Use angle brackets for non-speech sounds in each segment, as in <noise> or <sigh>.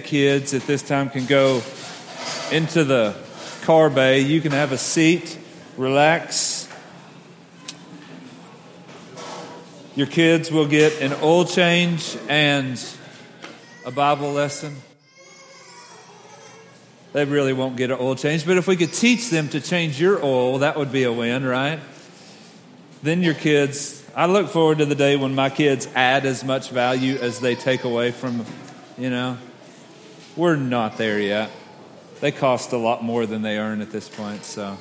kids at this time can go into the car bay. You can have a seat, relax. Your kids will get an oil change and a Bible lesson. They really won't get an oil change, but if we could teach them to change your oil, that would be a win, right? Then your kids, I look forward to the day when my kids add as much value as they take away from, you know. We're not there yet. They cost a lot more than they earn at this point, so.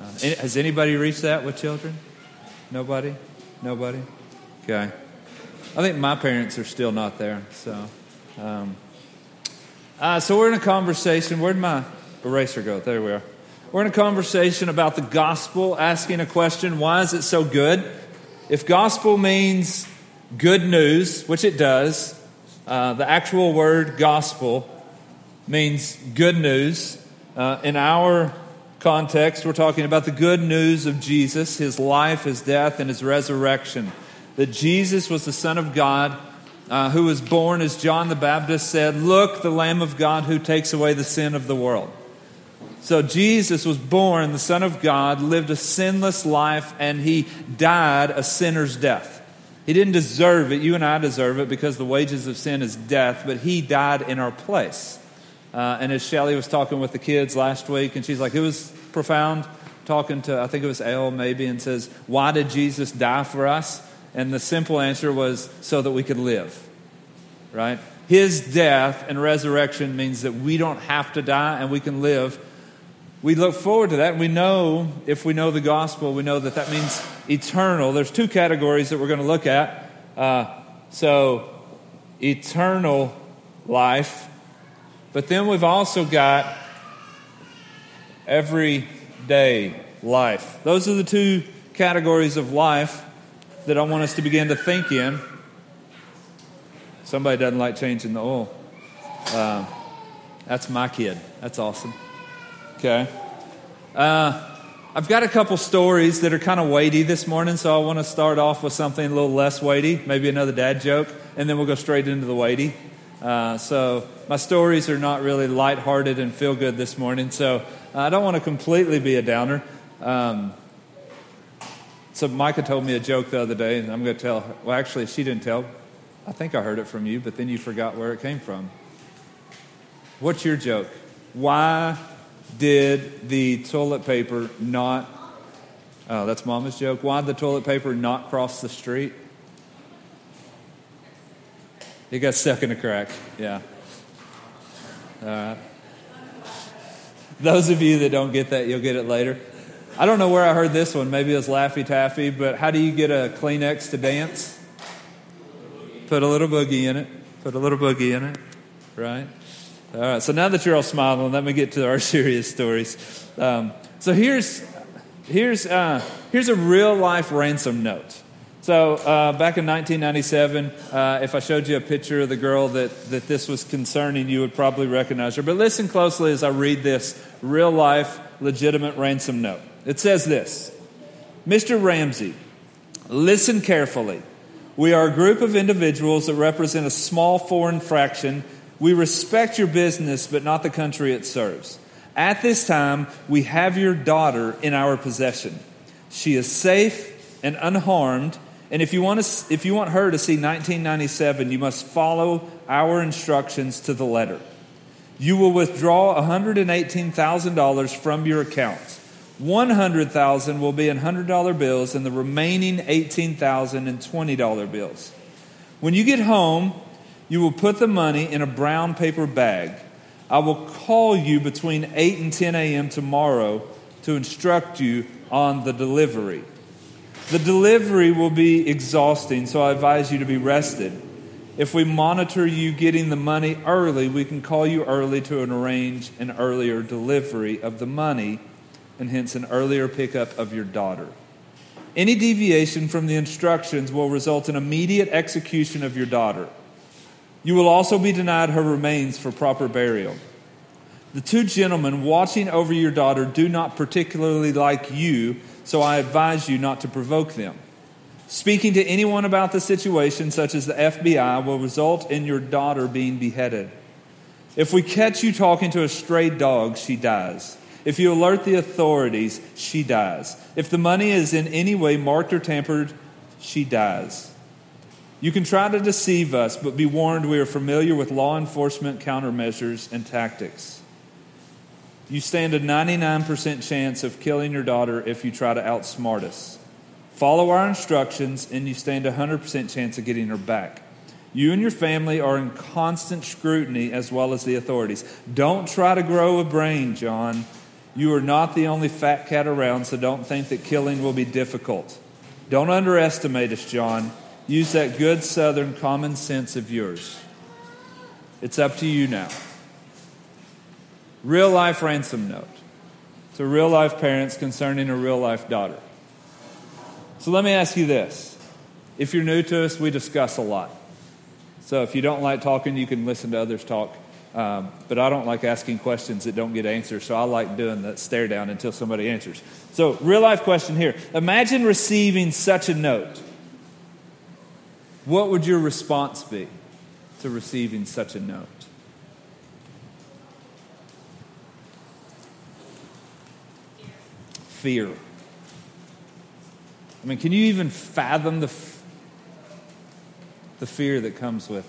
Uh, has anybody reached that with children? Nobody? Nobody? Okay. I think my parents are still not there, so. Um, uh, so we're in a conversation. Where'd my eraser go? There we are. We're in a conversation about the gospel, asking a question why is it so good? If gospel means good news, which it does, uh, the actual word gospel means good news. Uh, in our context, we're talking about the good news of Jesus, his life, his death, and his resurrection. That Jesus was the Son of God uh, who was born, as John the Baptist said, Look, the Lamb of God who takes away the sin of the world. So Jesus was born, the Son of God, lived a sinless life, and he died a sinner's death. He didn't deserve it. You and I deserve it because the wages of sin is death, but he died in our place. Uh, and as Shelly was talking with the kids last week, and she's like, it was profound, talking to, I think it was Elle maybe, and says, Why did Jesus die for us? And the simple answer was, So that we could live, right? His death and resurrection means that we don't have to die and we can live. We look forward to that. We know, if we know the gospel, we know that that means eternal. There's two categories that we're going to look at. Uh, so, eternal life but then we've also got everyday life. Those are the two categories of life that I want us to begin to think in. Somebody doesn't like changing the oil. Uh, that's my kid. That's awesome. Okay. Uh, I've got a couple stories that are kind of weighty this morning, so I want to start off with something a little less weighty, maybe another dad joke, and then we'll go straight into the weighty. Uh, so my stories are not really lighthearted and feel good this morning. So I don't want to completely be a downer. Um, so Micah told me a joke the other day, and I'm going to tell. Her. Well, actually, she didn't tell. I think I heard it from you, but then you forgot where it came from. What's your joke? Why did the toilet paper not? Oh, that's Mama's joke. Why did the toilet paper not cross the street? It got stuck in a crack. Yeah. All right. Those of you that don't get that, you'll get it later. I don't know where I heard this one. Maybe it was Laffy Taffy, but how do you get a Kleenex to dance? Put a little boogie in it. Put a little boogie in it. Right? All right. So now that you're all smiling, let me get to our <laughs> serious stories. Um, so here's here's uh, here's a real life ransom note. So, uh, back in 1997, uh, if I showed you a picture of the girl that, that this was concerning, you would probably recognize her. But listen closely as I read this real life, legitimate ransom note. It says this Mr. Ramsey, listen carefully. We are a group of individuals that represent a small foreign fraction. We respect your business, but not the country it serves. At this time, we have your daughter in our possession. She is safe and unharmed and if you, want to, if you want her to see 1997, you must follow our instructions to the letter. You will withdraw $118,000 from your accounts. 100,000 will be in $100 bills and the remaining 18,000 in $20 bills. When you get home, you will put the money in a brown paper bag. I will call you between 8 and 10 a.m. tomorrow to instruct you on the delivery. The delivery will be exhausting, so I advise you to be rested. If we monitor you getting the money early, we can call you early to arrange an earlier delivery of the money and hence an earlier pickup of your daughter. Any deviation from the instructions will result in immediate execution of your daughter. You will also be denied her remains for proper burial. The two gentlemen watching over your daughter do not particularly like you so I advise you not to provoke them. Speaking to anyone about the situation, such as the FBI, will result in your daughter being beheaded. If we catch you talking to a stray dog, she dies. If you alert the authorities, she dies. If the money is in any way marked or tampered, she dies. You can try to deceive us, but be warned we are familiar with law enforcement countermeasures and tactics. You stand a 99% chance of killing your daughter if you try to outsmart us. Follow our instructions, and you stand a 100% chance of getting her back. You and your family are in constant scrutiny as well as the authorities. Don't try to grow a brain, John. You are not the only fat cat around, so don't think that killing will be difficult. Don't underestimate us, John. Use that good southern common sense of yours. It's up to you now. Real life ransom note to real life parents concerning a real life daughter. So let me ask you this. If you're new to us, we discuss a lot. So if you don't like talking, you can listen to others talk. Um, but I don't like asking questions that don't get answers, so I like doing that stare down until somebody answers. So, real life question here. Imagine receiving such a note. What would your response be to receiving such a note? Fear. I mean, can you even fathom the, the fear that comes with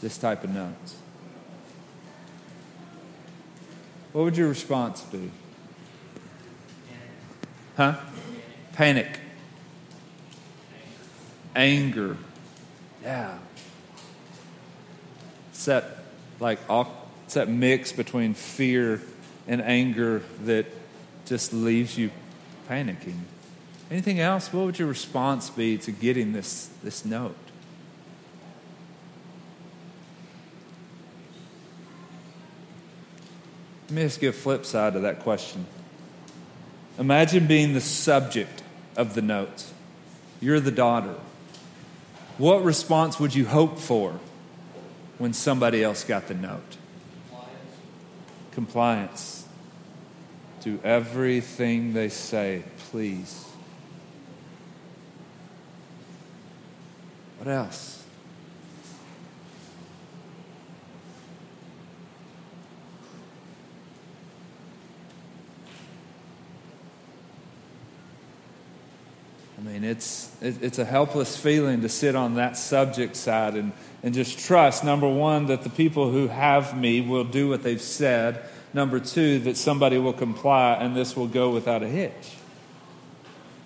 this type of notes? What would your response be? Huh? Panic. Anger. Yeah. It's that like it's that mix between fear and anger that just leaves you panicking. Anything else? What would your response be to getting this, this note? Let me ask you a flip side to that question. Imagine being the subject of the note. You're the daughter. What response would you hope for when somebody else got the note? Compliance. Compliance. Do everything they say, please. What else? I mean, it's, it's a helpless feeling to sit on that subject side and, and just trust, number one, that the people who have me will do what they've said. Number two, that somebody will comply and this will go without a hitch.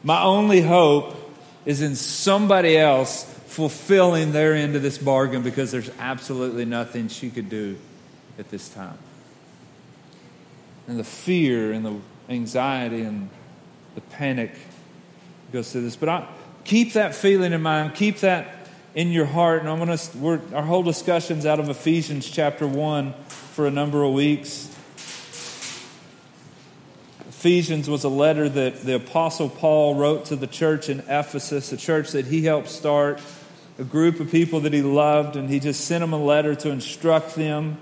My only hope is in somebody else fulfilling their end of this bargain because there's absolutely nothing she could do at this time. And the fear and the anxiety and the panic goes through this. But I, keep that feeling in mind. Keep that in your heart. And I'm going to, our whole discussion's out of Ephesians chapter 1 for a number of weeks. Ephesians was a letter that the Apostle Paul wrote to the church in Ephesus, a church that he helped start, a group of people that he loved, and he just sent them a letter to instruct them.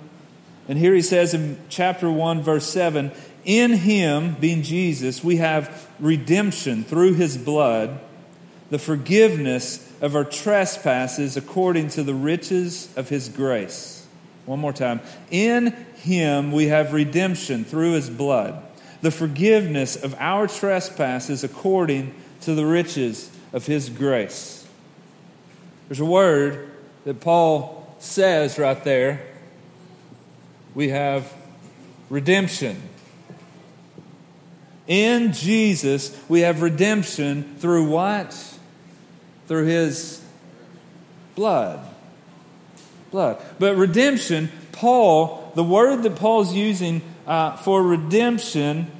And here he says in chapter 1, verse 7 In him, being Jesus, we have redemption through his blood, the forgiveness of our trespasses according to the riches of his grace. One more time. In him we have redemption through his blood, the forgiveness of our trespasses according to the riches of his grace. There's a word that Paul says right there. We have redemption. In Jesus, we have redemption through what? Through his blood. Blood. But redemption, Paul, the word that Paul's using uh, for redemption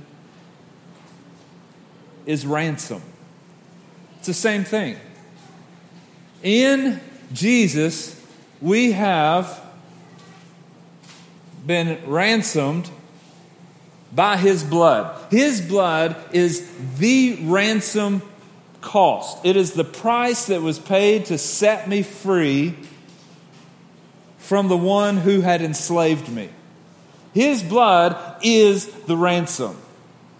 is ransom. It's the same thing. In Jesus, we have been ransomed by his blood. His blood is the ransom cost. It is the price that was paid to set me free from the one who had enslaved me. His blood is the ransom.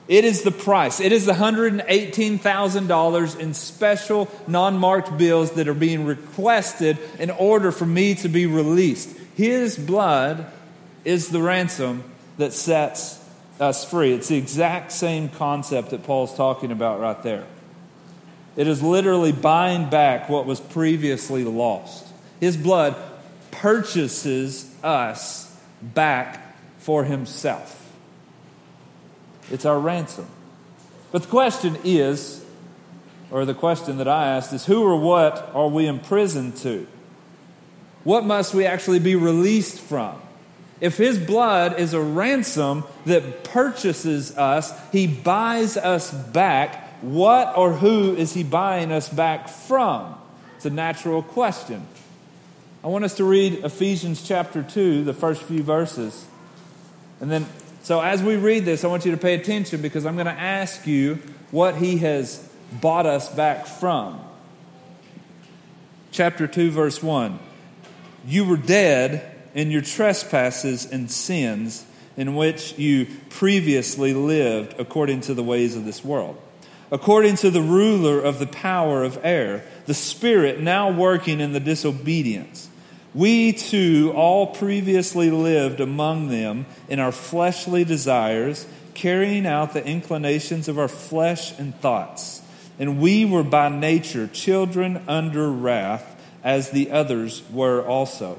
It is the price. It is the $118,000 in special non marked bills that are being requested in order for me to be released. His blood is the ransom that sets us free. It's the exact same concept that Paul's talking about right there. It is literally buying back what was previously lost. His blood purchases us back for himself. It's our ransom. But the question is, or the question that I asked is, who or what are we imprisoned to? What must we actually be released from? If his blood is a ransom that purchases us, he buys us back. What or who is he buying us back from? It's a natural question. I want us to read Ephesians chapter 2, the first few verses. And then, so as we read this, I want you to pay attention because I'm going to ask you what he has bought us back from. Chapter 2, verse 1. You were dead in your trespasses and sins in which you previously lived according to the ways of this world, according to the ruler of the power of air, the spirit now working in the disobedience. We too all previously lived among them in our fleshly desires, carrying out the inclinations of our flesh and thoughts. And we were by nature children under wrath, as the others were also.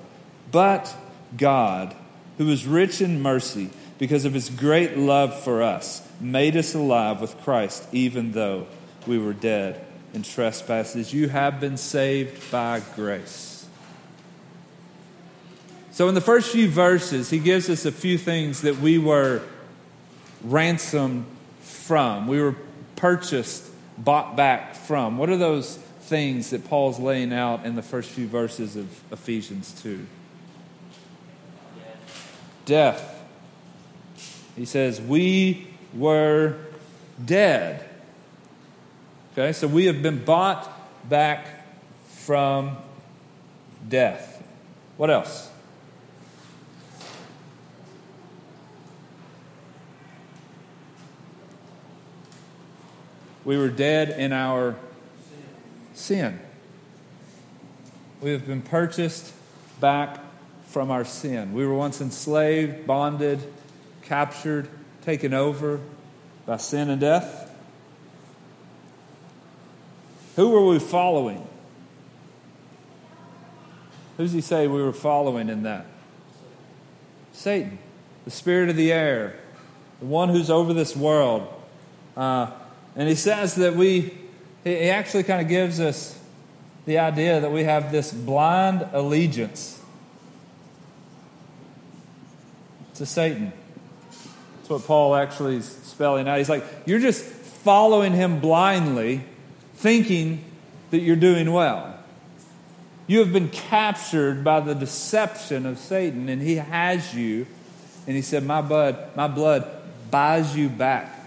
But God, who is rich in mercy, because of his great love for us, made us alive with Christ, even though we were dead in trespasses. You have been saved by grace. So, in the first few verses, he gives us a few things that we were ransomed from. We were purchased, bought back from. What are those things that Paul's laying out in the first few verses of Ephesians 2? death. He says, We were dead. Okay, so we have been bought back from death. What else? We were dead in our sin. We have been purchased back from our sin. We were once enslaved, bonded, captured, taken over by sin and death. Who were we following? Who does he say we were following in that? Satan, the spirit of the air, the one who's over this world. Uh, and he says that we, he actually kind of gives us the idea that we have this blind allegiance to Satan. That's what Paul actually is spelling out. He's like, you're just following him blindly, thinking that you're doing well. You have been captured by the deception of Satan, and he has you. And he said, My blood, my blood buys you back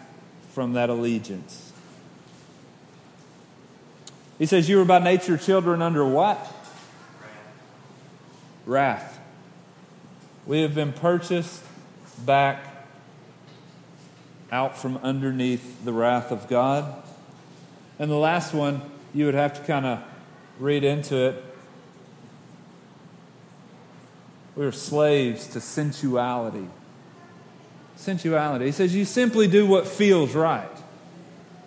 from that allegiance. He says, You were by nature children under what? Wrath. We have been purchased back out from underneath the wrath of God. And the last one, you would have to kind of read into it. We are slaves to sensuality. Sensuality. He says, You simply do what feels right,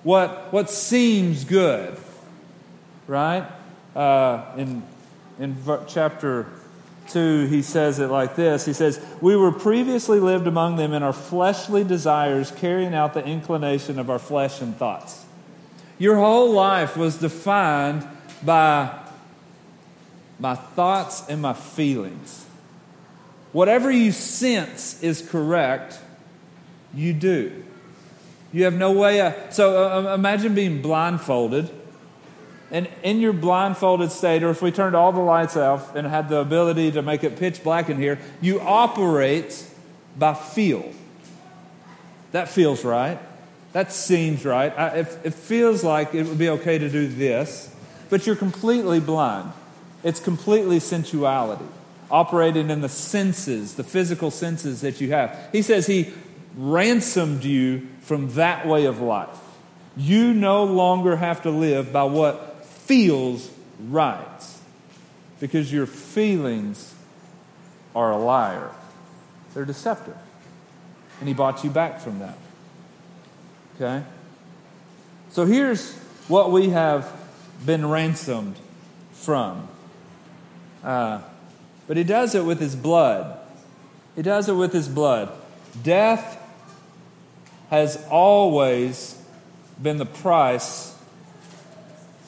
what, what seems good, right? Uh, in, in chapter 2, he says it like this He says, We were previously lived among them in our fleshly desires, carrying out the inclination of our flesh and thoughts. Your whole life was defined by my thoughts and my feelings. Whatever you sense is correct, you do. You have no way. Of, so uh, imagine being blindfolded and in your blindfolded state, or if we turned all the lights off and had the ability to make it pitch black in here, you operate by feel. That feels right. That seems right. I, it, it feels like it would be okay to do this, but you're completely blind. It's completely sensuality, operating in the senses, the physical senses that you have. He says he ransomed you from that way of life. You no longer have to live by what feels right because your feelings are a liar. They're deceptive. And he bought you back from that. Okay? So here's what we have been ransomed from. Uh, but he does it with his blood. He does it with his blood. Death has always been the price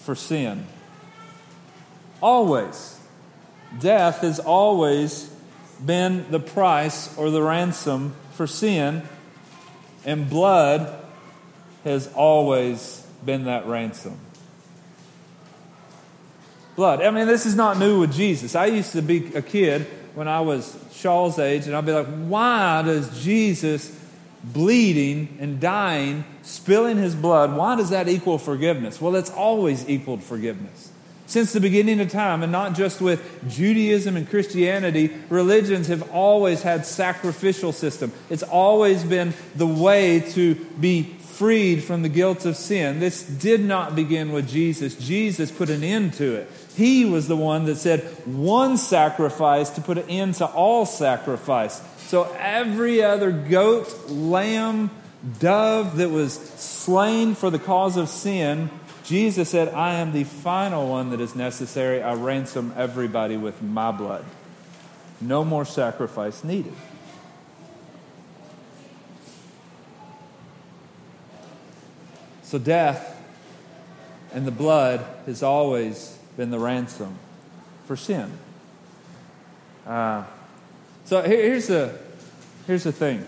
for sin. Always. Death has always been the price or the ransom for sin, and blood has always been that ransom. Blood. I mean, this is not new with Jesus. I used to be a kid when I was Shaw's age, and I'd be like, why does Jesus bleeding and dying, spilling his blood, why does that equal forgiveness? Well, it's always equaled forgiveness. Since the beginning of time, and not just with Judaism and Christianity, religions have always had sacrificial system. It's always been the way to be freed from the guilt of sin. This did not begin with Jesus. Jesus put an end to it. He was the one that said one sacrifice to put an end to all sacrifice. So every other goat, lamb, dove that was slain for the cause of sin Jesus said, I am the final one that is necessary. I ransom everybody with my blood. No more sacrifice needed. So, death and the blood has always been the ransom for sin. Uh, so, here's the, here's the thing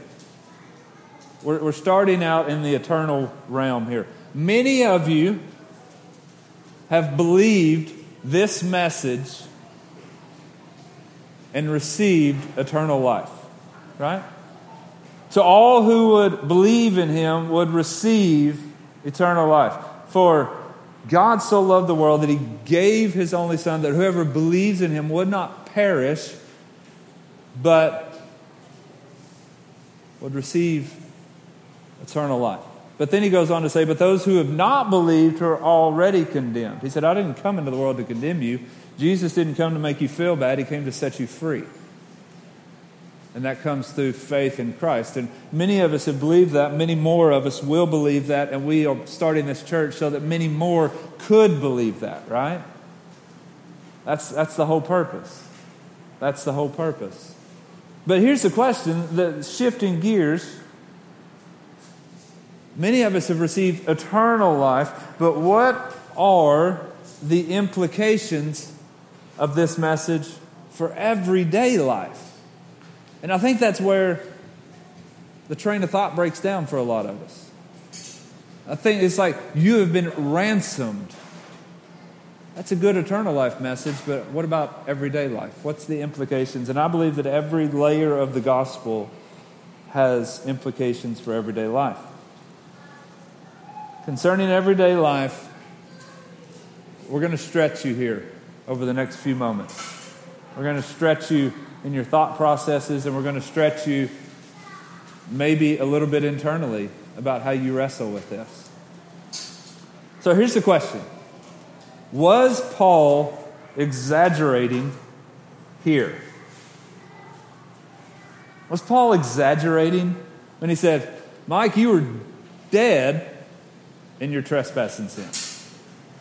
we're, we're starting out in the eternal realm here. Many of you have believed this message and received eternal life. Right? So all who would believe in him would receive eternal life. For God so loved the world that he gave his only Son, that whoever believes in him would not perish, but would receive eternal life. But then he goes on to say, But those who have not believed are already condemned. He said, I didn't come into the world to condemn you. Jesus didn't come to make you feel bad, he came to set you free. And that comes through faith in Christ. And many of us have believed that. Many more of us will believe that. And we are starting this church so that many more could believe that, right? That's, that's the whole purpose. That's the whole purpose. But here's the question the shifting gears Many of us have received eternal life, but what are the implications of this message for everyday life? And I think that's where the train of thought breaks down for a lot of us. I think it's like you have been ransomed. That's a good eternal life message, but what about everyday life? What's the implications? And I believe that every layer of the gospel has implications for everyday life concerning everyday life, we're going to stretch you here over the next few moments. We're going to stretch you in your thought processes, and we're going to stretch you maybe a little bit internally about how you wrestle with this. So here's the question Was Paul exaggerating here? Was Paul exaggerating when he said, Mike, you were dead in your trespass and sin.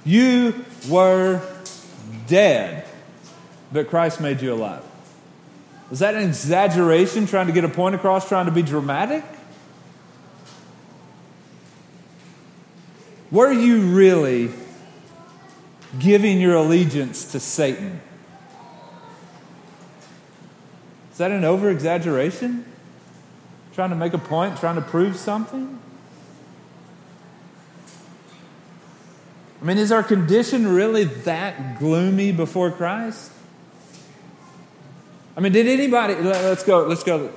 You were dead, but Christ made you alive. Was that an exaggeration, trying to get a point across, trying to be dramatic? Were you really giving your allegiance to Satan? Is that an over exaggeration? Trying to make a point, trying to prove something? I mean, is our condition really that gloomy before Christ? I mean, did anybody, let's go, let's go.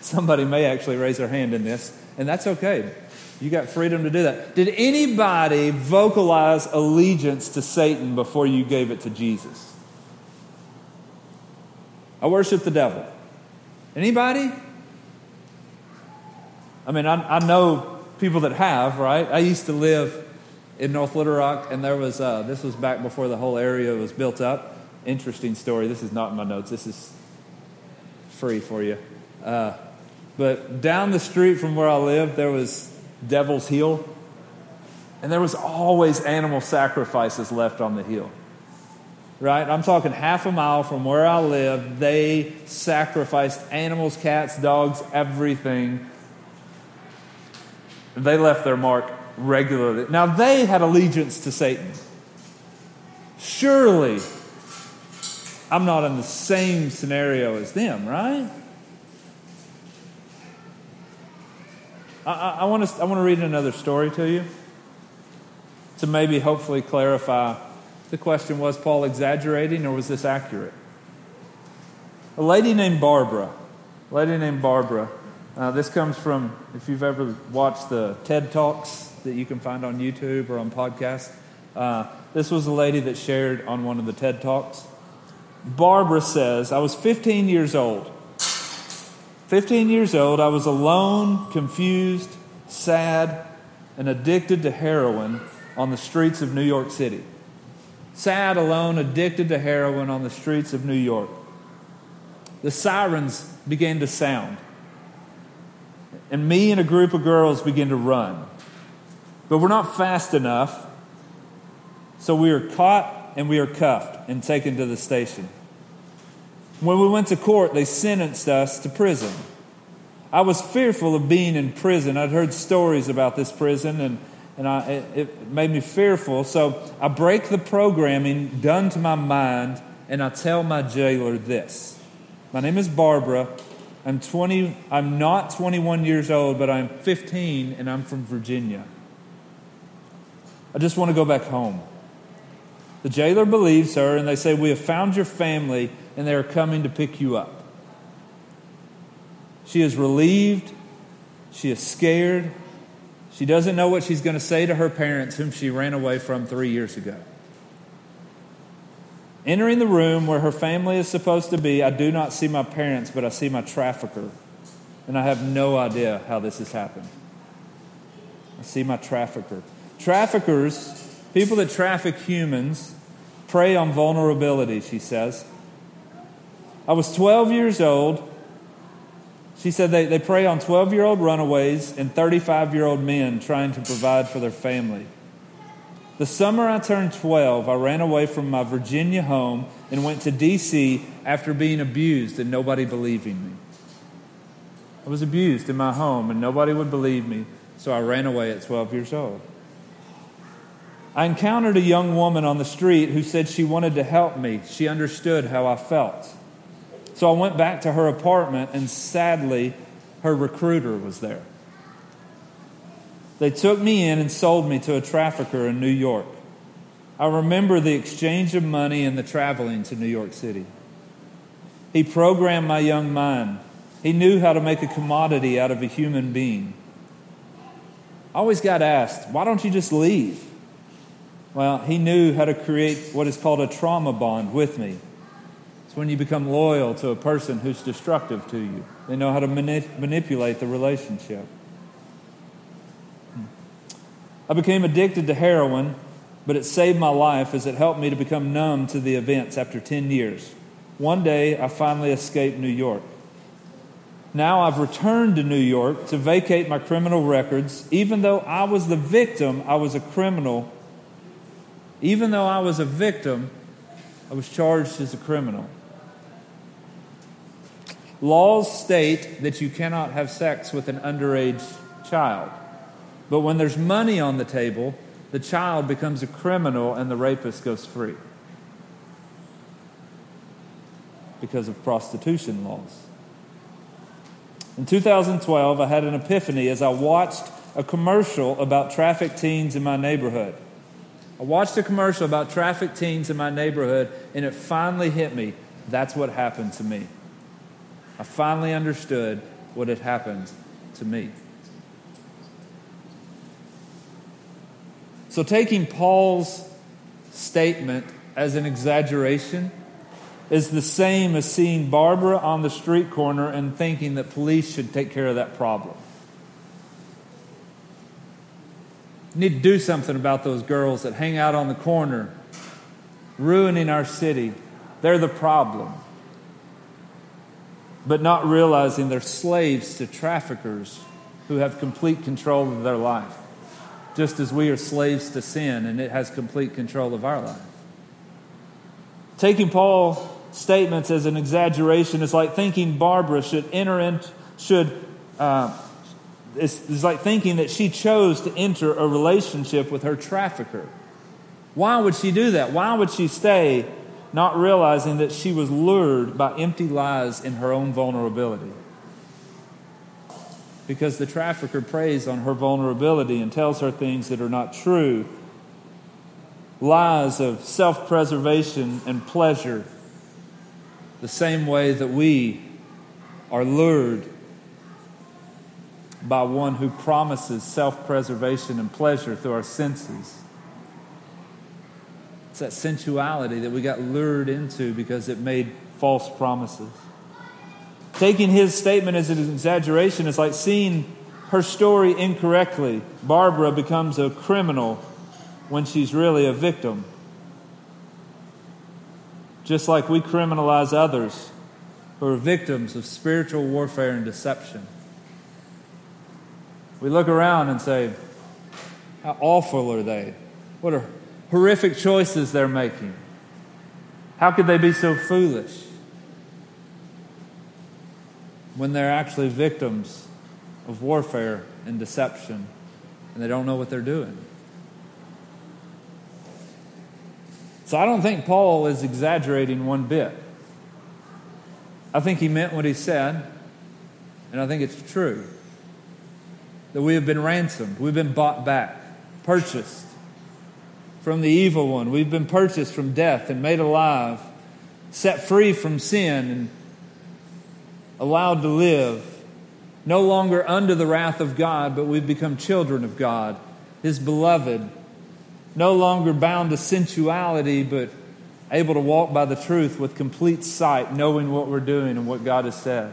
Somebody may actually raise their hand in this, and that's okay. You got freedom to do that. Did anybody vocalize allegiance to Satan before you gave it to Jesus? I worship the devil. Anybody? I mean, I, I know people that have, right? I used to live in North Little Rock, and there was uh, this was back before the whole area was built up. Interesting story. This is not in my notes. This is free for you. Uh, but down the street from where I lived, there was Devil's Hill. And there was always animal sacrifices left on the hill. Right? I'm talking half a mile from where I live, they sacrificed animals, cats, dogs, everything. They left their mark regularly. Now, they had allegiance to Satan. Surely, I'm not in the same scenario as them, right? I, I, want to I want to read another story to you to maybe hopefully clarify the question was Paul exaggerating or was this accurate? A lady named Barbara, a lady named Barbara, uh, this comes from, if you've ever watched the TED Talks that you can find on YouTube or on podcasts, uh, this was a lady that shared on one of the TED Talks. Barbara says, I was 15 years old. 15 years old, I was alone, confused, sad, and addicted to heroin on the streets of New York City. Sad, alone, addicted to heroin on the streets of New York. The sirens began to sound, and me and a group of girls began to run. But we're not fast enough, so we are caught and we are cuffed and taken to the station. When we went to court, they sentenced us to prison. I was fearful of being in prison. I'd heard stories about this prison, and and I, it, it made me fearful. So I break the programming done to my mind, and I tell my jailer this. My name is Barbara. I'm 20. I'm not 21 years old, but I'm 15, and I'm from Virginia. I just want to go back home. The jailer believes her, and they say, We have found your family, and they are coming to pick you up. She is relieved. She is scared. She doesn't know what she's going to say to her parents, whom she ran away from three years ago. Entering the room where her family is supposed to be, I do not see my parents, but I see my trafficker. And I have no idea how this has happened. I see my trafficker. Traffickers, people that traffic humans, prey on vulnerability, she says. I was 12 years old she said they, they prey on 12 year old runaways and 35 year old men trying to provide for their family. The summer I turned 12, I ran away from my Virginia home and went to D.C. after being abused and nobody believing me. I was abused in my home and nobody would believe me, so I ran away at 12 years old. I encountered a young woman on the street who said she wanted to help me. She understood how I felt. So I went back to her apartment, and sadly, her recruiter was there. They took me in and sold me to a trafficker in New York. I remember the exchange of money and the traveling to New York City. He programmed my young mind. He knew how to make a commodity out of a human being. I always got asked, why don't you just leave? Well, he knew how to create what is called a trauma bond with me. It's when you become loyal to a person who's destructive to you. They know how to manipulate the relationship. I became addicted to heroin, but it saved my life as it helped me to become numb to the events after 10 years. One day, I finally escaped New York. Now I've returned to New York to vacate my criminal records. Even though I was the victim, I was a criminal. Even though I was a victim, I was charged as a criminal. Laws state that you cannot have sex with an underage child. But when there's money on the table, the child becomes a criminal and the rapist goes free because of prostitution laws. In 2012, I had an epiphany as I watched a commercial about traffic teens in my neighborhood. I watched a commercial about traffic teens in my neighborhood, and it finally hit me. That's what happened to me. I finally understood what had happened to me. So, taking Paul's statement as an exaggeration is the same as seeing Barbara on the street corner and thinking that police should take care of that problem. You need to do something about those girls that hang out on the corner, ruining our city. They're the problem. But not realizing they're slaves to traffickers who have complete control of their life, just as we are slaves to sin and it has complete control of our life. Taking Paul's statements as an exaggeration is like thinking Barbara should enter in, should, uh, it's, it's like thinking that she chose to enter a relationship with her trafficker. Why would she do that? Why would she stay not realizing that she was lured by empty lies in her own vulnerability. Because the trafficker preys on her vulnerability and tells her things that are not true. Lies of self preservation and pleasure, the same way that we are lured by one who promises self preservation and pleasure through our senses that sensuality that we got lured into because it made false promises. Taking his statement as an exaggeration is like seeing her story incorrectly. Barbara becomes a criminal when she's really a victim. Just like we criminalize others who are victims of spiritual warfare and deception. We look around and say, How awful are they? What a horrific choices they're making. How could they be so foolish when they're actually victims of warfare and deception and they don't know what they're doing? So I don't think Paul is exaggerating one bit. I think he meant what he said, and I think it's true that we have been ransomed, we've been bought back, purchased from the evil one. We've been purchased from death and made alive, set free from sin and allowed to live, no longer under the wrath of God, but we've become children of God, His beloved, no longer bound to sensuality, but able to walk by the truth with complete sight, knowing what we're doing and what God has said.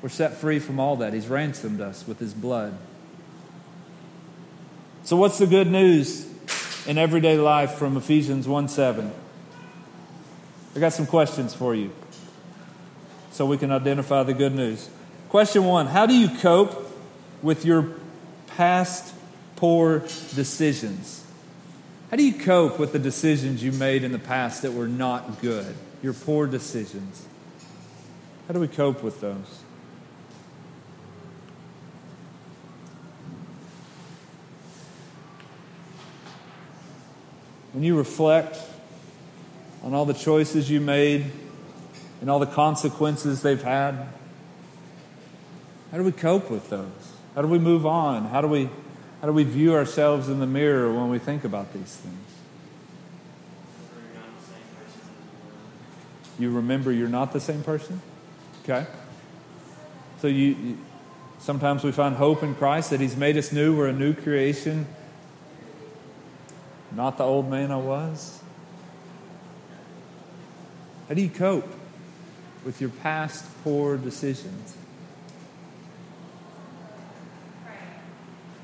We're set free from all that. He's ransomed us with His blood. So, what's the good news in everyday life from Ephesians 1 7. I got some questions for you so we can identify the good news. Question one How do you cope with your past poor decisions? How do you cope with the decisions you made in the past that were not good? Your poor decisions. How do we cope with those? When you reflect on all the choices you made and all the consequences they've had, how do we cope with those? How do we move on? How do we, how do we view ourselves in the mirror when we think about these things? You remember you're not the same person? Okay. So you, you sometimes we find hope in Christ that He's made us new. We're a new creation not the old man I was? How do you cope with your past poor decisions?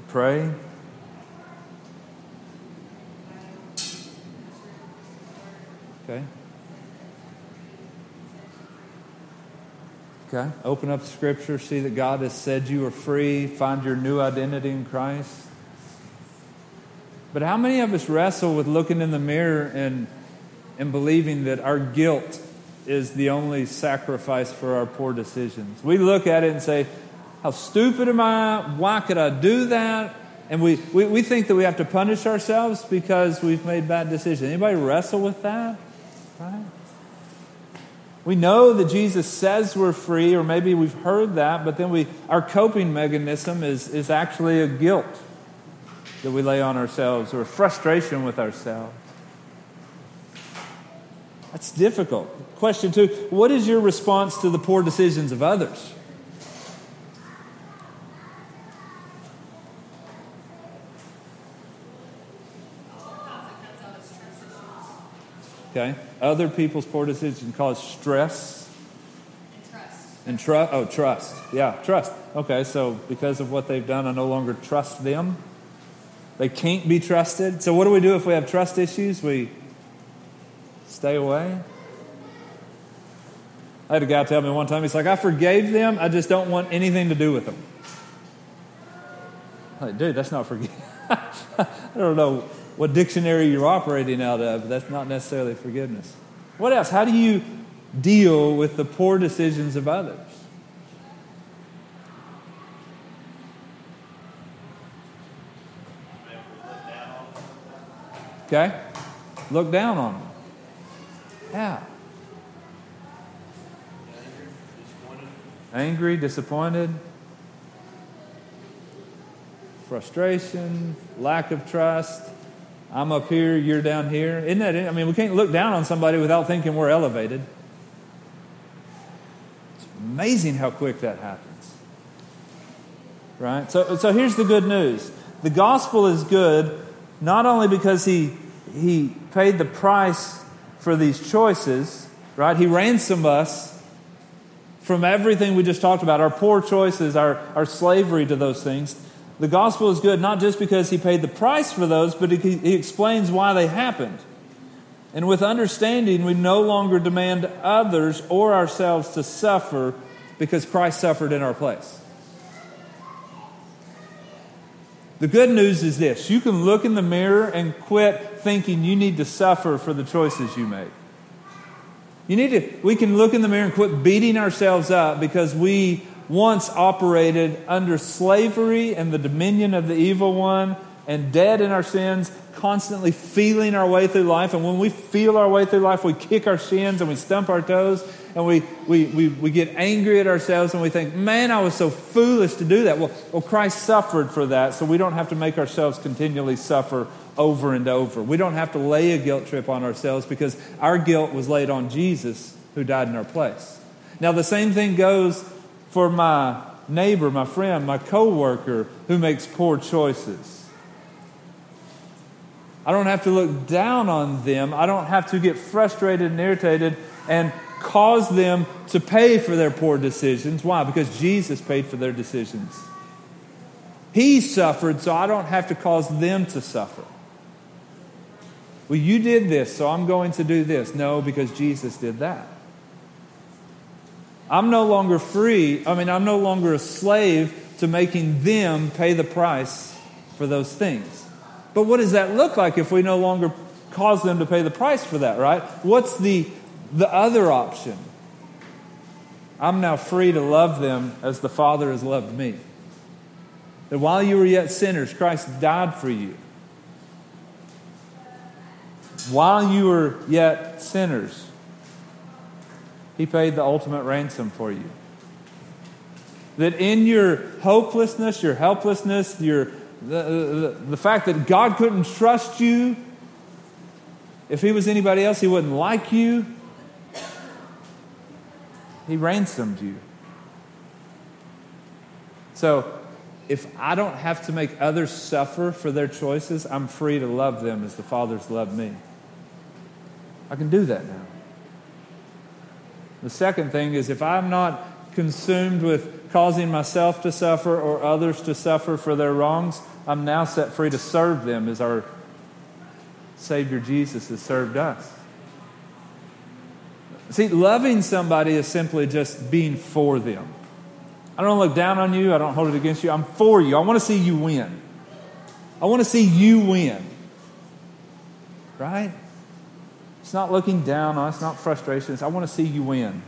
Pray. Okay. Okay. Open up the Scripture, see that God has said you are free, find your new identity in Christ. But how many of us wrestle with looking in the mirror and, and believing that our guilt is the only sacrifice for our poor decisions? We look at it and say, How stupid am I? Why could I do that? And we, we, we think that we have to punish ourselves because we've made bad decisions. Anybody wrestle with that? Right? We know that Jesus says we're free, or maybe we've heard that, but then we, our coping mechanism is, is actually a guilt that we lay on ourselves or frustration with ourselves. That's difficult. Question two What is your response to the poor decisions of others? Okay. Other people's poor decisions cause stress. And trust. And trust. Oh, trust. Yeah, trust. Okay, so because of what they've done, I no longer trust them. They can't be trusted. So, what do we do if we have trust issues? We stay away. I had a guy tell me one time, he's like, I forgave them, I just don't want anything to do with them. I'm like, dude, that's not forgive. <laughs> I don't know what dictionary you're operating out of, but that's not necessarily forgiveness. What else? How do you deal with the poor decisions of others? Okay? Look down on them. Yeah. Angry, disappointed, frustration, lack of trust. I'm up here, you're down here. Isn't that it? I mean, we can't look down on somebody without thinking we're elevated. It's amazing how quick that happens. Right? So, so here's the good news the gospel is good not only because he, he paid the price for these choices, right? He ransomed us from everything we just talked about our poor choices, our, our slavery to those things. The gospel is good not just because he paid the price for those, but he, he explains why they happened. And with understanding, we no longer demand others or ourselves to suffer because Christ suffered in our place. The good news is this you can look in the mirror and quit thinking you need to suffer for the choices you make. You need to, we can look in the mirror and quit beating ourselves up because we once operated under slavery and the dominion of the evil one and dead in our sins, constantly feeling our way through life. And when we feel our way through life, we kick our shins and we stump our toes and we, we, we, we get angry at ourselves and we think, man, I was so foolish to do that. Well, well, Christ suffered for that, so we don't have to make ourselves continually suffer over and over. We don't have to lay a guilt trip on ourselves because our guilt was laid on Jesus who died in our place. Now, the same thing goes for my neighbor, my friend, my coworker who makes poor choices. I don't have to look down on them. I don't have to get frustrated and irritated and cause them to pay for their poor decisions. Why? Because Jesus paid for their decisions. He suffered, so I don't have to cause them to suffer. Well, you did this, so I'm going to do this. No, because Jesus did that. I'm no longer free. I mean, I'm no longer a slave to making them pay the price for those things. But what does that look like if we no longer cause them to pay the price for that, right? What's the, the other option? I'm now free to love them as the Father has loved me. That while you were yet sinners, Christ died for you. While you were yet sinners, he paid the ultimate ransom for you. That in your hopelessness, your helplessness, your, the, the, the fact that God couldn't trust you, if He was anybody else, He wouldn't like you. He ransomed you. So, if I don't have to make others suffer for their choices, I'm free to love them as the Father's loved me. I can do that now. The second thing is if I'm not consumed with causing myself to suffer or others to suffer for their wrongs, I'm now set free to serve them as our Savior Jesus has served us. See, loving somebody is simply just being for them. I don't look down on you, I don't hold it against you. I'm for you. I want to see you win. I want to see you win. Right? It's not looking down on, it's not frustration. I want to see you win.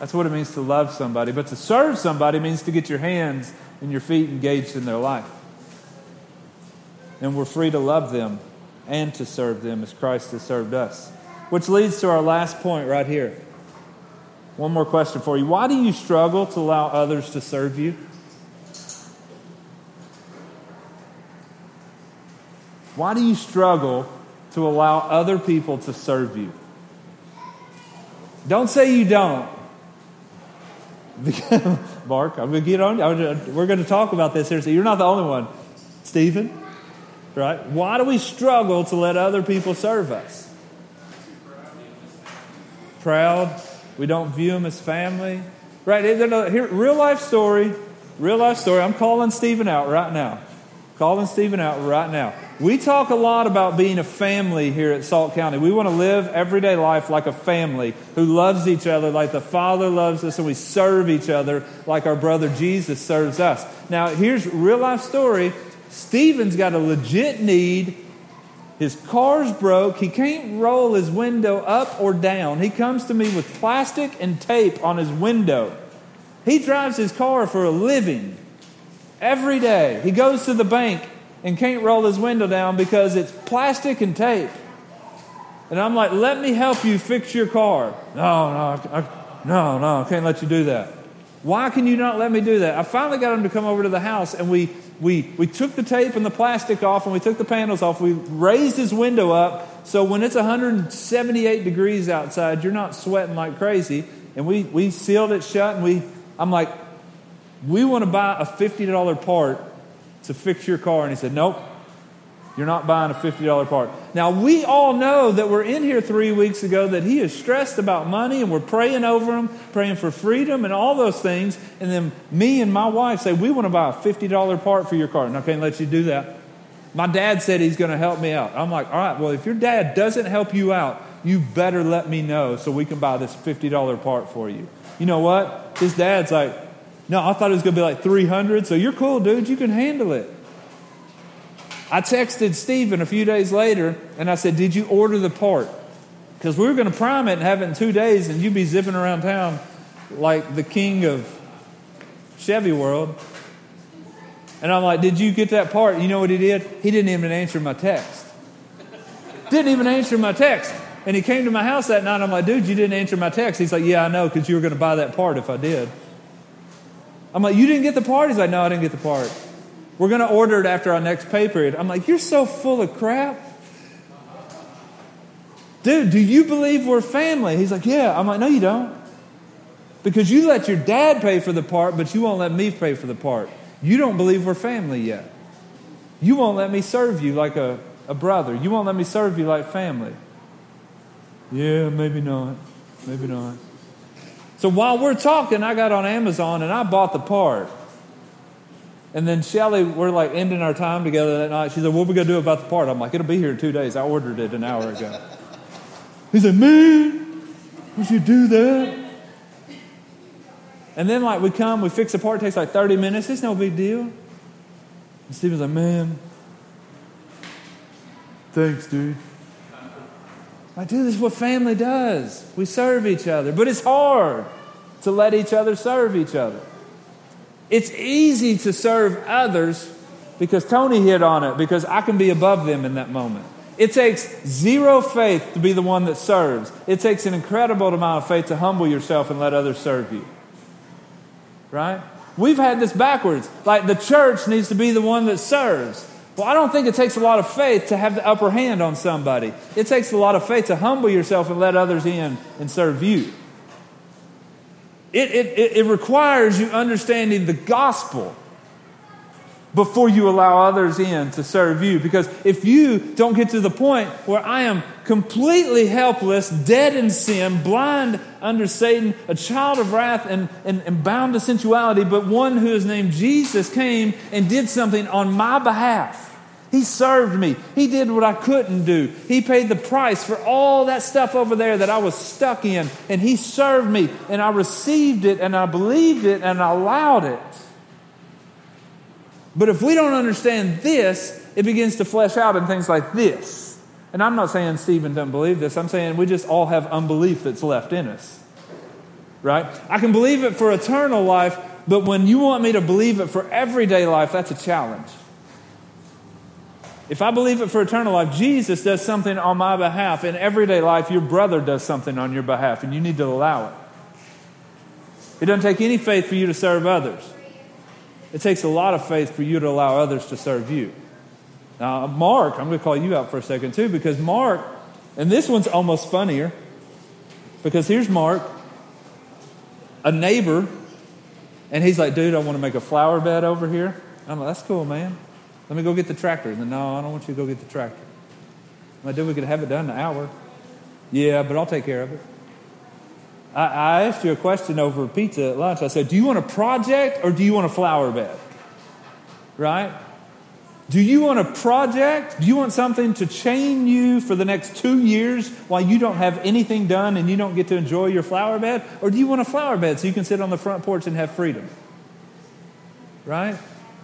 That's what it means to love somebody. But to serve somebody means to get your hands and your feet engaged in their life. And we're free to love them and to serve them as Christ has served us. Which leads to our last point right here. One more question for you. Why do you struggle to allow others to serve you? Why do you struggle to allow other people to serve you. Don't say you don't. <laughs> Mark, I'm going to get on. We're going to talk about this here. So you're not the only one. Stephen, right? Why do we struggle to let other people serve us? Proud. We don't view them as family. Right? Here, real life story. Real life story. I'm calling Stephen out right now. Calling Stephen out right now. We talk a lot about being a family here at Salt County. We want to live everyday life like a family who loves each other like the Father loves us, and we serve each other like our brother Jesus serves us. Now, here's real life story. Stephen's got a legit need. His car's broke. He can't roll his window up or down. He comes to me with plastic and tape on his window. He drives his car for a living every day. He goes to the bank and can't roll his window down because it's plastic and tape. And I'm like, let me help you fix your car. No, no, I, no, no, I can't let you do that. Why can you not let me do that? I finally got him to come over to the house and we, we, we took the tape and the plastic off and we took the panels off. We raised his window up so when it's 178 degrees outside, you're not sweating like crazy. And we, we sealed it shut and we, I'm like, we want to buy a $50 part to fix your car. And he said, Nope, you're not buying a $50 part. Now, we all know that we're in here three weeks ago that he is stressed about money and we're praying over him, praying for freedom and all those things. And then me and my wife say, We want to buy a $50 part for your car. And I can't let you do that. My dad said he's going to help me out. I'm like, All right, well, if your dad doesn't help you out, you better let me know so we can buy this $50 part for you. You know what? His dad's like, no, I thought it was going to be like 300. So you're cool, dude. You can handle it. I texted Stephen a few days later and I said, Did you order the part? Because we were going to prime it and have it in two days and you'd be zipping around town like the king of Chevy World. And I'm like, Did you get that part? You know what he did? He didn't even answer my text. Didn't even answer my text. And he came to my house that night. I'm like, Dude, you didn't answer my text. He's like, Yeah, I know, because you were going to buy that part if I did. I'm like, you didn't get the part? He's like, no, I didn't get the part. We're going to order it after our next pay period. I'm like, you're so full of crap. Dude, do you believe we're family? He's like, yeah. I'm like, no, you don't. Because you let your dad pay for the part, but you won't let me pay for the part. You don't believe we're family yet. You won't let me serve you like a, a brother. You won't let me serve you like family. Yeah, maybe not. Maybe not. So while we're talking, I got on Amazon and I bought the part. And then Shelly, we're like ending our time together that night. She said, What are we going to do about the part? I'm like, It'll be here in two days. I ordered it an hour ago. <laughs> he said, Man, would you do that? And then, like, we come, we fix the part. It takes like 30 minutes. It's no big deal. And Stephen's like, Man, thanks, dude. I do this is what family does. We serve each other, but it's hard to let each other serve each other. It's easy to serve others because Tony hit on it, because I can be above them in that moment. It takes zero faith to be the one that serves. It takes an incredible amount of faith to humble yourself and let others serve you. Right? We've had this backwards. Like the church needs to be the one that serves. Well, I don't think it takes a lot of faith to have the upper hand on somebody. It takes a lot of faith to humble yourself and let others in and serve you. It, it, it requires you understanding the gospel before you allow others in to serve you. Because if you don't get to the point where I am completely helpless, dead in sin, blind under Satan, a child of wrath, and, and, and bound to sensuality, but one who is named Jesus came and did something on my behalf. He served me. He did what I couldn't do. He paid the price for all that stuff over there that I was stuck in. And He served me. And I received it and I believed it and I allowed it. But if we don't understand this, it begins to flesh out in things like this. And I'm not saying Stephen doesn't believe this. I'm saying we just all have unbelief that's left in us. Right? I can believe it for eternal life, but when you want me to believe it for everyday life, that's a challenge. If I believe it for eternal life, Jesus does something on my behalf. In everyday life, your brother does something on your behalf, and you need to allow it. It doesn't take any faith for you to serve others. It takes a lot of faith for you to allow others to serve you. Now, Mark, I'm going to call you out for a second too, because Mark, and this one's almost funnier, because here's Mark, a neighbor, and he's like, dude, I want to make a flower bed over here. I'm like, that's cool, man. Let me go get the tractor. And then, no, I don't want you to go get the tractor. I'm like, dude, we could have it done in an hour. Yeah, but I'll take care of it. I, I asked you a question over pizza at lunch. I said, Do you want a project or do you want a flower bed? Right? Do you want a project? Do you want something to chain you for the next two years while you don't have anything done and you don't get to enjoy your flower bed? Or do you want a flower bed so you can sit on the front porch and have freedom? Right?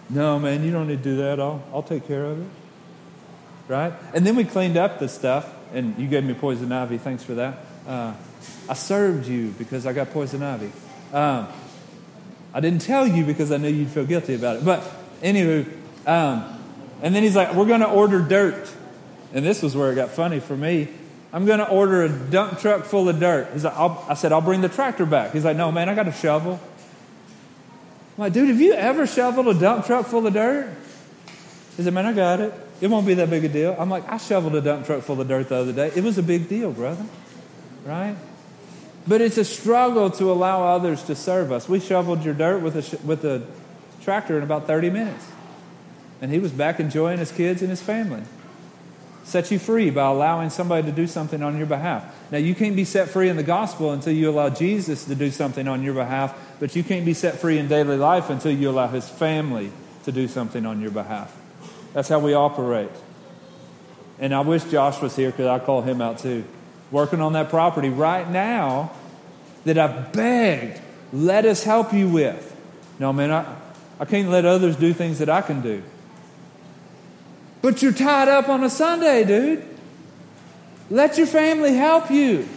No, man, you don't need to do that. I'll, I'll take care of it. Right? And then we cleaned up the stuff, and you gave me poison ivy. Thanks for that. Uh, I served you because I got poison ivy. Um, I didn't tell you because I knew you'd feel guilty about it. But anyway, um, and then he's like, We're going to order dirt. And this was where it got funny for me. I'm going to order a dump truck full of dirt. He's like, i said, I'll bring the tractor back. He's like, No, man, I got a shovel. I'm like, dude, have you ever shoveled a dump truck full of dirt? He said, Man, I got it. It won't be that big a deal. I'm like, I shoveled a dump truck full of dirt the other day. It was a big deal, brother. Right? But it's a struggle to allow others to serve us. We shoveled your dirt with a, with a tractor in about 30 minutes. And he was back enjoying his kids and his family. Set you free by allowing somebody to do something on your behalf. Now, you can't be set free in the gospel until you allow Jesus to do something on your behalf, but you can't be set free in daily life until you allow his family to do something on your behalf. That's how we operate. And I wish Josh was here because I call him out too. Working on that property right now that I begged, let us help you with. No, man, I, I can't let others do things that I can do. But you're tied up on a Sunday, dude. Let your family help you.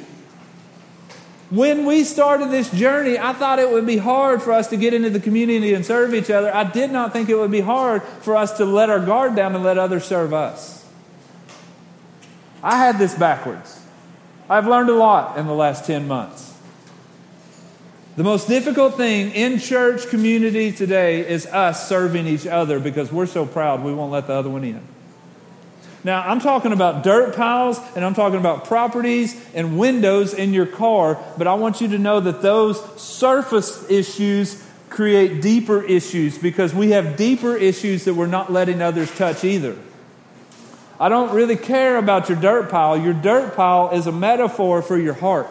When we started this journey, I thought it would be hard for us to get into the community and serve each other. I did not think it would be hard for us to let our guard down and let others serve us. I had this backwards. I've learned a lot in the last 10 months. The most difficult thing in church community today is us serving each other because we're so proud we won't let the other one in. Now, I'm talking about dirt piles and I'm talking about properties and windows in your car, but I want you to know that those surface issues create deeper issues because we have deeper issues that we're not letting others touch either. I don't really care about your dirt pile. Your dirt pile is a metaphor for your heart.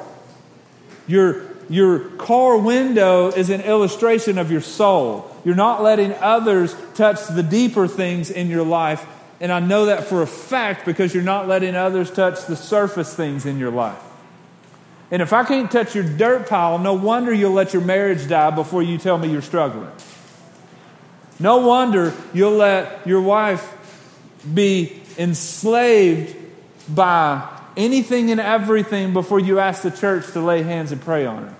Your, your car window is an illustration of your soul. You're not letting others touch the deeper things in your life and I know that for a fact because you're not letting others touch the surface things in your life. And if I can't touch your dirt pile, no wonder you'll let your marriage die before you tell me you're struggling. No wonder you'll let your wife be enslaved by anything and everything before you ask the church to lay hands and pray on her.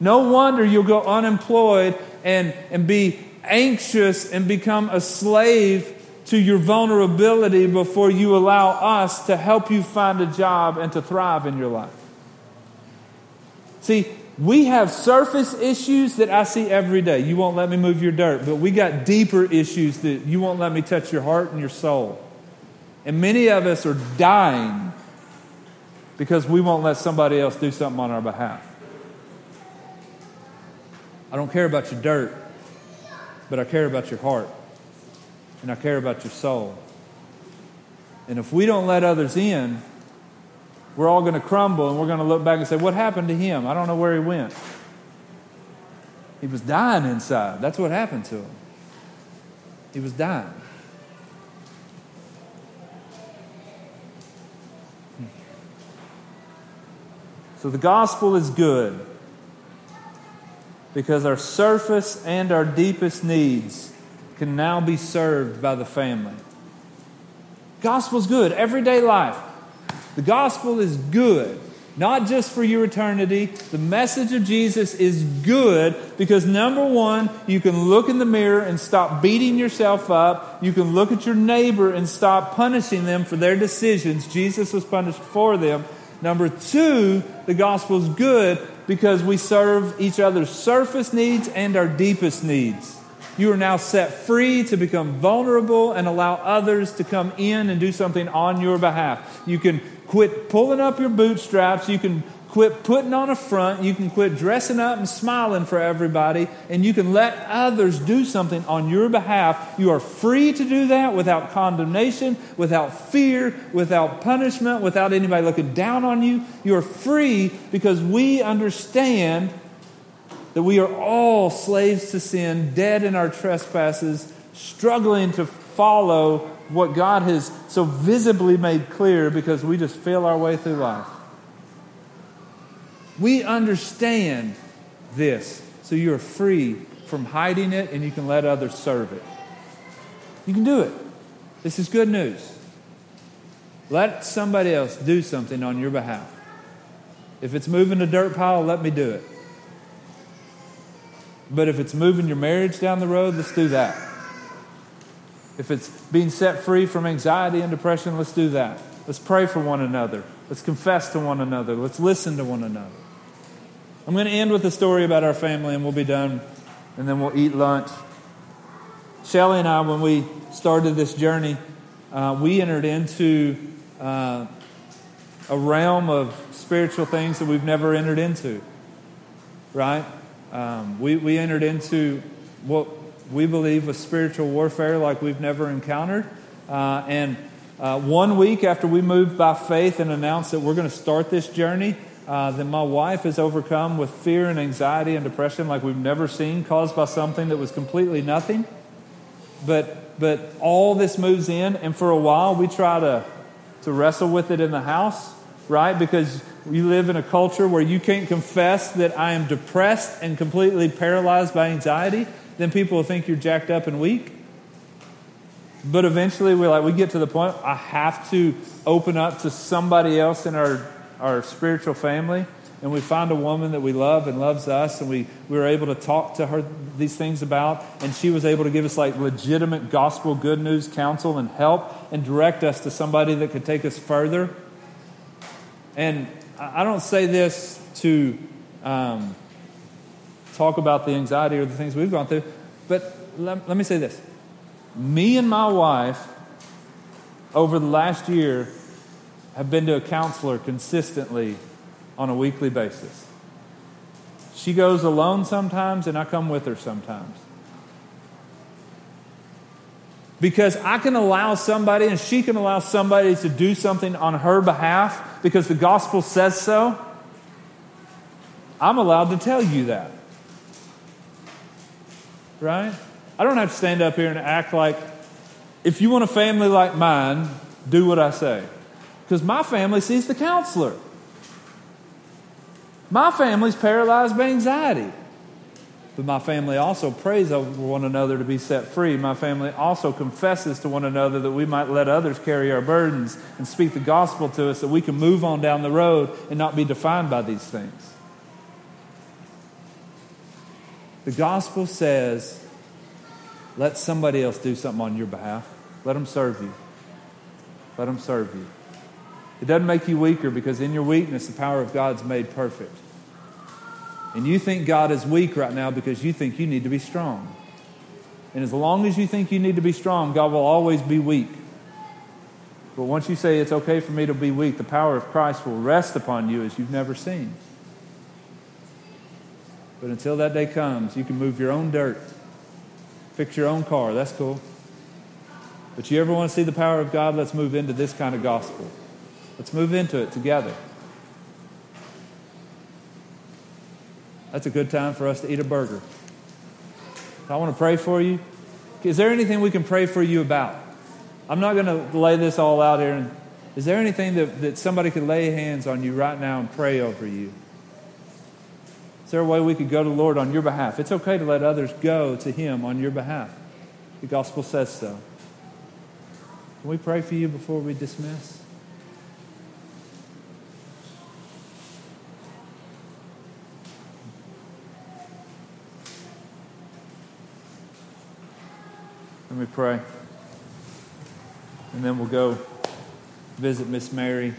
No wonder you'll go unemployed and, and be anxious and become a slave to your vulnerability before you allow us to help you find a job and to thrive in your life. See, we have surface issues that I see every day. You won't let me move your dirt, but we got deeper issues that you won't let me touch your heart and your soul. And many of us are dying because we won't let somebody else do something on our behalf. I don't care about your dirt but I care about your heart and I care about your soul. And if we don't let others in, we're all going to crumble and we're going to look back and say, What happened to him? I don't know where he went. He was dying inside. That's what happened to him. He was dying. So the gospel is good because our surface and our deepest needs can now be served by the family. Gospel's good, everyday life. The gospel is good, not just for your eternity. The message of Jesus is good because number one, you can look in the mirror and stop beating yourself up. You can look at your neighbor and stop punishing them for their decisions. Jesus was punished for them. Number two, the gospel is good because we serve each other's surface needs and our deepest needs. You are now set free to become vulnerable and allow others to come in and do something on your behalf. You can quit pulling up your bootstraps. You can quit putting on a front. You can quit dressing up and smiling for everybody. And you can let others do something on your behalf. You are free to do that without condemnation, without fear, without punishment, without anybody looking down on you. You are free because we understand that we are all slaves to sin, dead in our trespasses, struggling to follow what God has so visibly made clear because we just feel our way through life. We understand this, so you are free from hiding it and you can let others serve it. You can do it. This is good news. Let somebody else do something on your behalf. If it's moving a dirt pile, let me do it. But if it's moving your marriage down the road, let's do that. If it's being set free from anxiety and depression, let's do that. Let's pray for one another. Let's confess to one another. Let's listen to one another. I'm going to end with a story about our family and we'll be done, and then we'll eat lunch. Shelly and I, when we started this journey, uh, we entered into uh, a realm of spiritual things that we've never entered into, right? Um, we, we entered into what we believe was spiritual warfare like we've never encountered. Uh, and uh, one week after we moved by faith and announced that we're going to start this journey, uh, then my wife is overcome with fear and anxiety and depression like we've never seen, caused by something that was completely nothing. But, but all this moves in, and for a while we try to, to wrestle with it in the house, right? Because we live in a culture where you can't confess that I am depressed and completely paralyzed by anxiety then people will think you're jacked up and weak. But eventually, we like we get to the point. I have to open up to somebody else in our our spiritual family, and we find a woman that we love and loves us, and we we were able to talk to her these things about, and she was able to give us like legitimate gospel good news counsel and help and direct us to somebody that could take us further. And I don't say this to. Um, talk about the anxiety or the things we've gone through. But let, let me say this me and my wife, over the last year, have been to a counselor consistently on a weekly basis. She goes alone sometimes, and I come with her sometimes. Because I can allow somebody, and she can allow somebody to do something on her behalf because the gospel says so. I'm allowed to tell you that right? I don't have to stand up here and act like, if you want a family like mine, do what I say. Because my family sees the counselor. My family's paralyzed by anxiety. But my family also prays over one another to be set free. My family also confesses to one another that we might let others carry our burdens and speak the gospel to us, that we can move on down the road and not be defined by these things. The gospel says, let somebody else do something on your behalf. Let them serve you. Let them serve you. It doesn't make you weaker because in your weakness, the power of God's made perfect. And you think God is weak right now because you think you need to be strong. And as long as you think you need to be strong, God will always be weak. But once you say it's okay for me to be weak, the power of Christ will rest upon you as you've never seen. But until that day comes, you can move your own dirt, fix your own car. That's cool. But you ever want to see the power of God? Let's move into this kind of gospel. Let's move into it together. That's a good time for us to eat a burger. I want to pray for you. Is there anything we can pray for you about? I'm not going to lay this all out here. Is there anything that, that somebody could lay hands on you right now and pray over you? Is there a way we could go to the Lord on your behalf? It's okay to let others go to Him on your behalf. The gospel says so. Can we pray for you before we dismiss? Let me pray. And then we'll go visit Miss Mary.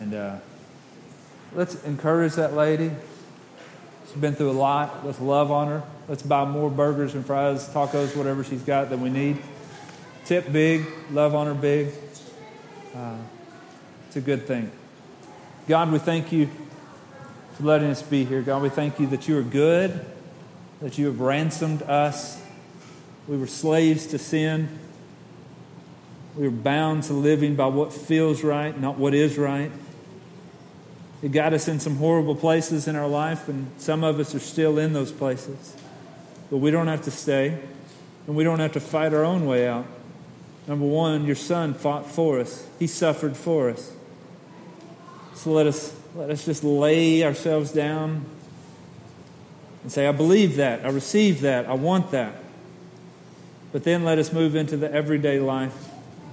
And uh, let's encourage that lady. She's been through a lot. Let's love on her. Let's buy more burgers and fries, tacos, whatever she's got that we need. Tip big, love on her big. Uh, it's a good thing. God, we thank you for letting us be here. God, we thank you that you are good, that you have ransomed us. We were slaves to sin. We were bound to living by what feels right, not what is right. It got us in some horrible places in our life, and some of us are still in those places. But we don't have to stay. And we don't have to fight our own way out. Number one, your son fought for us, he suffered for us. So let us, let us just lay ourselves down and say, I believe that, I receive that, I want that. But then let us move into the everyday life.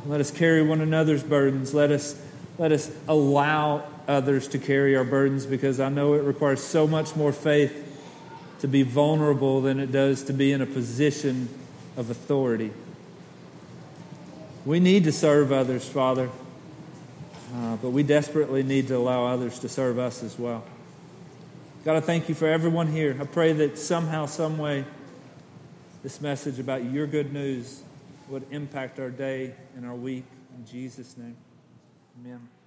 Let us carry one another's burdens. Let us, let us allow others to carry our burdens because I know it requires so much more faith to be vulnerable than it does to be in a position of authority. We need to serve others, Father, uh, but we desperately need to allow others to serve us as well. God, I thank you for everyone here. I pray that somehow, some way, this message about your good news would impact our day and our week. In Jesus' name, amen.